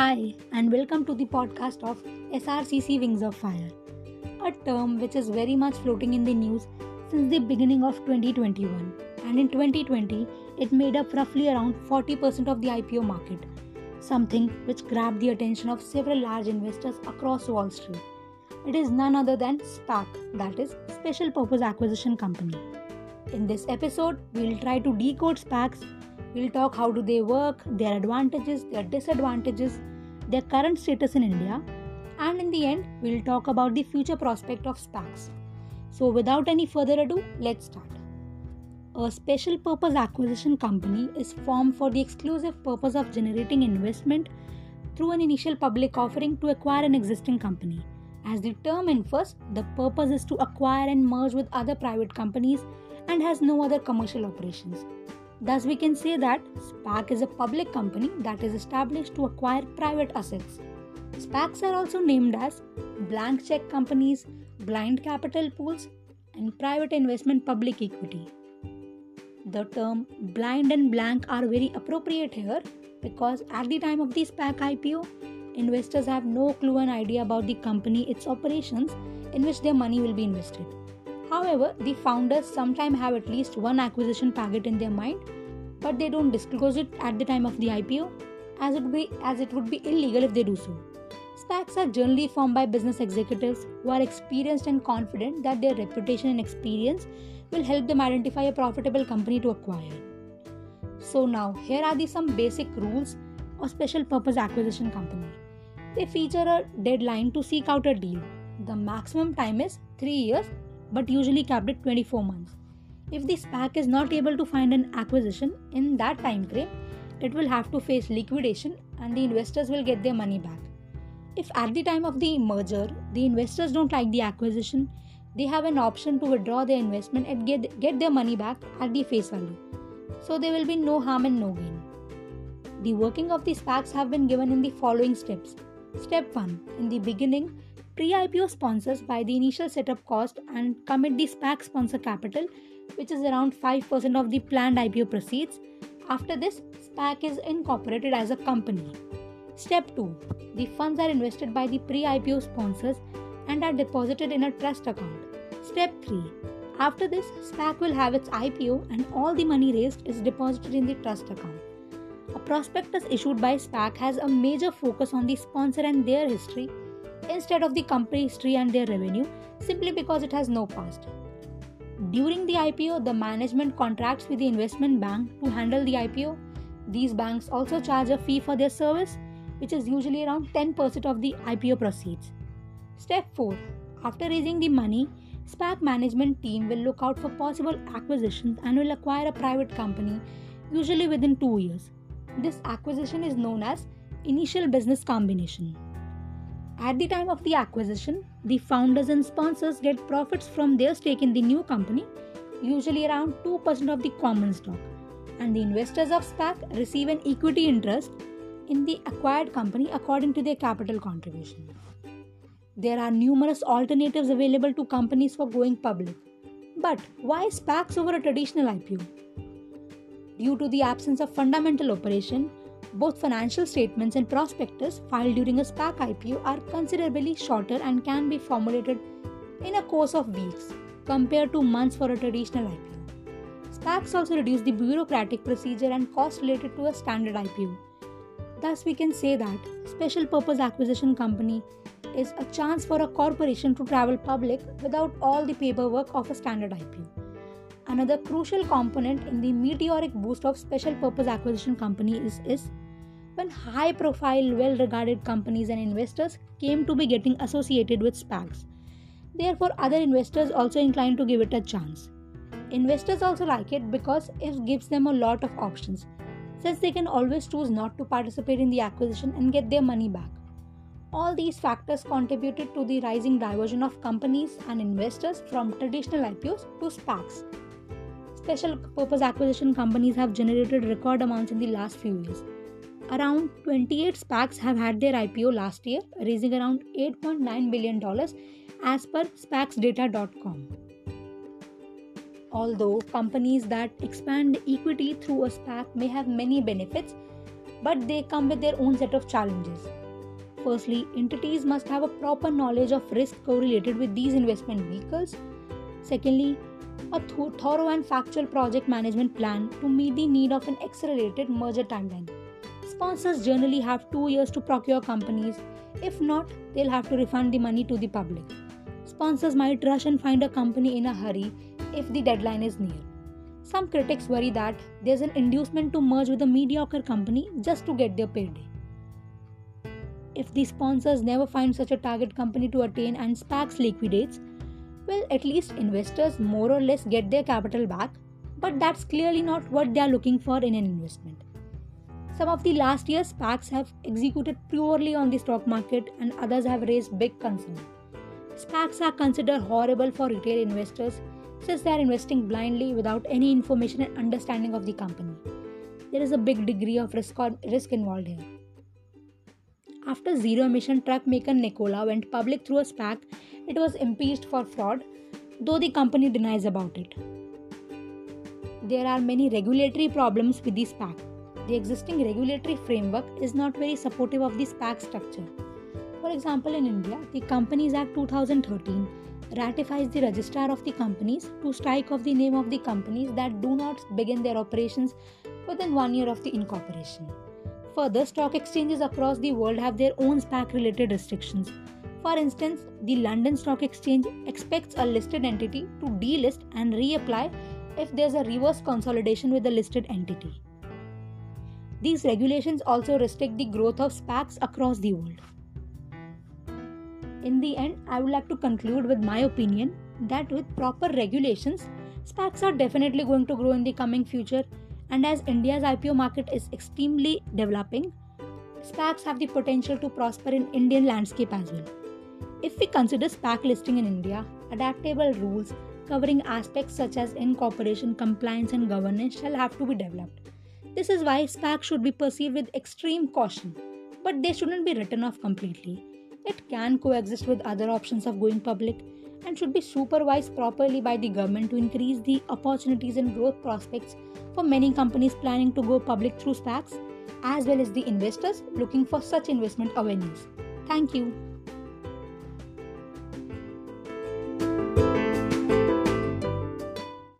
Hi, and welcome to the podcast of SRCC Wings of Fire, a term which is very much floating in the news since the beginning of 2021. And in 2020, it made up roughly around 40% of the IPO market, something which grabbed the attention of several large investors across Wall Street. It is none other than SPAC, that is, Special Purpose Acquisition Company. In this episode, we'll try to decode SPACs We'll talk how do they work, their advantages, their disadvantages, their current status in India, and in the end, we'll talk about the future prospect of SPACs. So, without any further ado, let's start. A special purpose acquisition company is formed for the exclusive purpose of generating investment through an initial public offering to acquire an existing company. As the term infers, the purpose is to acquire and merge with other private companies and has no other commercial operations. Thus, we can say that SPAC is a public company that is established to acquire private assets. SPACs are also named as blank check companies, blind capital pools, and private investment public equity. The term blind and blank are very appropriate here because at the time of the SPAC IPO, investors have no clue and idea about the company, its operations, in which their money will be invested. However, the founders sometimes have at least one acquisition target in their mind, but they don't disclose it at the time of the IPO, as it would be, as it would be illegal if they do so. SPACs are generally formed by business executives who are experienced and confident that their reputation and experience will help them identify a profitable company to acquire. So now here are the some basic rules of special purpose acquisition company. They feature a deadline to seek out a deal. The maximum time is 3 years but usually capped at 24 months. If the SPAC is not able to find an acquisition in that time frame, it will have to face liquidation and the investors will get their money back. If at the time of the merger the investors don't like the acquisition, they have an option to withdraw their investment and get, get their money back at the face value. So there will be no harm and no gain. The working of the SPACs have been given in the following steps. Step 1 In the beginning, Pre-IPO sponsors buy the initial setup cost and commit the SPAC sponsor capital, which is around 5% of the planned IPO proceeds. After this, SPAC is incorporated as a company. Step 2. The funds are invested by the pre-IPO sponsors and are deposited in a trust account. Step 3. After this, SPAC will have its IPO and all the money raised is deposited in the trust account. A prospectus issued by SPAC has a major focus on the sponsor and their history instead of the company history and their revenue simply because it has no past. During the IPO, the management contracts with the investment bank to handle the IPO. These banks also charge a fee for their service, which is usually around 10% of the IPO proceeds. Step 4 After raising the money, SPAC management team will look out for possible acquisitions and will acquire a private company, usually within 2 years. This acquisition is known as initial business combination. At the time of the acquisition, the founders and sponsors get profits from their stake in the new company, usually around 2% of the common stock, and the investors of SPAC receive an equity interest in the acquired company according to their capital contribution. There are numerous alternatives available to companies for going public. But why SPACs over a traditional IPO? Due to the absence of fundamental operation, both financial statements and prospectus filed during a SPAC IPO are considerably shorter and can be formulated in a course of weeks compared to months for a traditional IPO. SPACs also reduce the bureaucratic procedure and cost related to a standard IPO. Thus, we can say that special purpose acquisition company is a chance for a corporation to travel public without all the paperwork of a standard IPO. Another crucial component in the meteoric boost of special purpose acquisition companies is, is when high profile, well regarded companies and investors came to be getting associated with SPACs. Therefore, other investors also inclined to give it a chance. Investors also like it because it gives them a lot of options, since they can always choose not to participate in the acquisition and get their money back. All these factors contributed to the rising diversion of companies and investors from traditional IPOs to SPACs special purpose acquisition companies have generated record amounts in the last few years. Around 28 SPACs have had their IPO last year, raising around $8.9 billion as per SPACsdata.com. Although companies that expand equity through a SPAC may have many benefits, but they come with their own set of challenges. Firstly, entities must have a proper knowledge of risk correlated with these investment vehicles. Secondly, a thorough and factual project management plan to meet the need of an accelerated merger timeline. Sponsors generally have two years to procure companies. If not, they'll have to refund the money to the public. Sponsors might rush and find a company in a hurry if the deadline is near. Some critics worry that there's an inducement to merge with a mediocre company just to get their payday. If the sponsors never find such a target company to attain and SPACs liquidates, well, at least investors more or less get their capital back, but that's clearly not what they are looking for in an investment. Some of the last year's SPACs have executed purely on the stock market and others have raised big concern. SPACs are considered horrible for retail investors since they are investing blindly without any information and understanding of the company. There is a big degree of risk, risk involved here. After zero emission truck maker Nikola went public through a SPAC, it was impeached for fraud, though the company denies about it. There are many regulatory problems with the SPAC. The existing regulatory framework is not very supportive of the SPAC structure. For example, in India, the Companies Act 2013 ratifies the registrar of the companies to strike off the name of the companies that do not begin their operations within one year of the incorporation. Further, stock exchanges across the world have their own SPAC related restrictions. For instance, the London Stock Exchange expects a listed entity to delist and reapply if there's a reverse consolidation with the listed entity. These regulations also restrict the growth of SPACs across the world. In the end, I would like to conclude with my opinion that with proper regulations, SPACs are definitely going to grow in the coming future and as India's IPO market is extremely developing, SPACs have the potential to prosper in Indian landscape as well. If we consider SPAC listing in India, adaptable rules covering aspects such as incorporation, compliance, and governance shall have to be developed. This is why SPAC should be perceived with extreme caution, but they shouldn't be written off completely. It can coexist with other options of going public and should be supervised properly by the government to increase the opportunities and growth prospects for many companies planning to go public through SPACs, as well as the investors looking for such investment avenues. Thank you.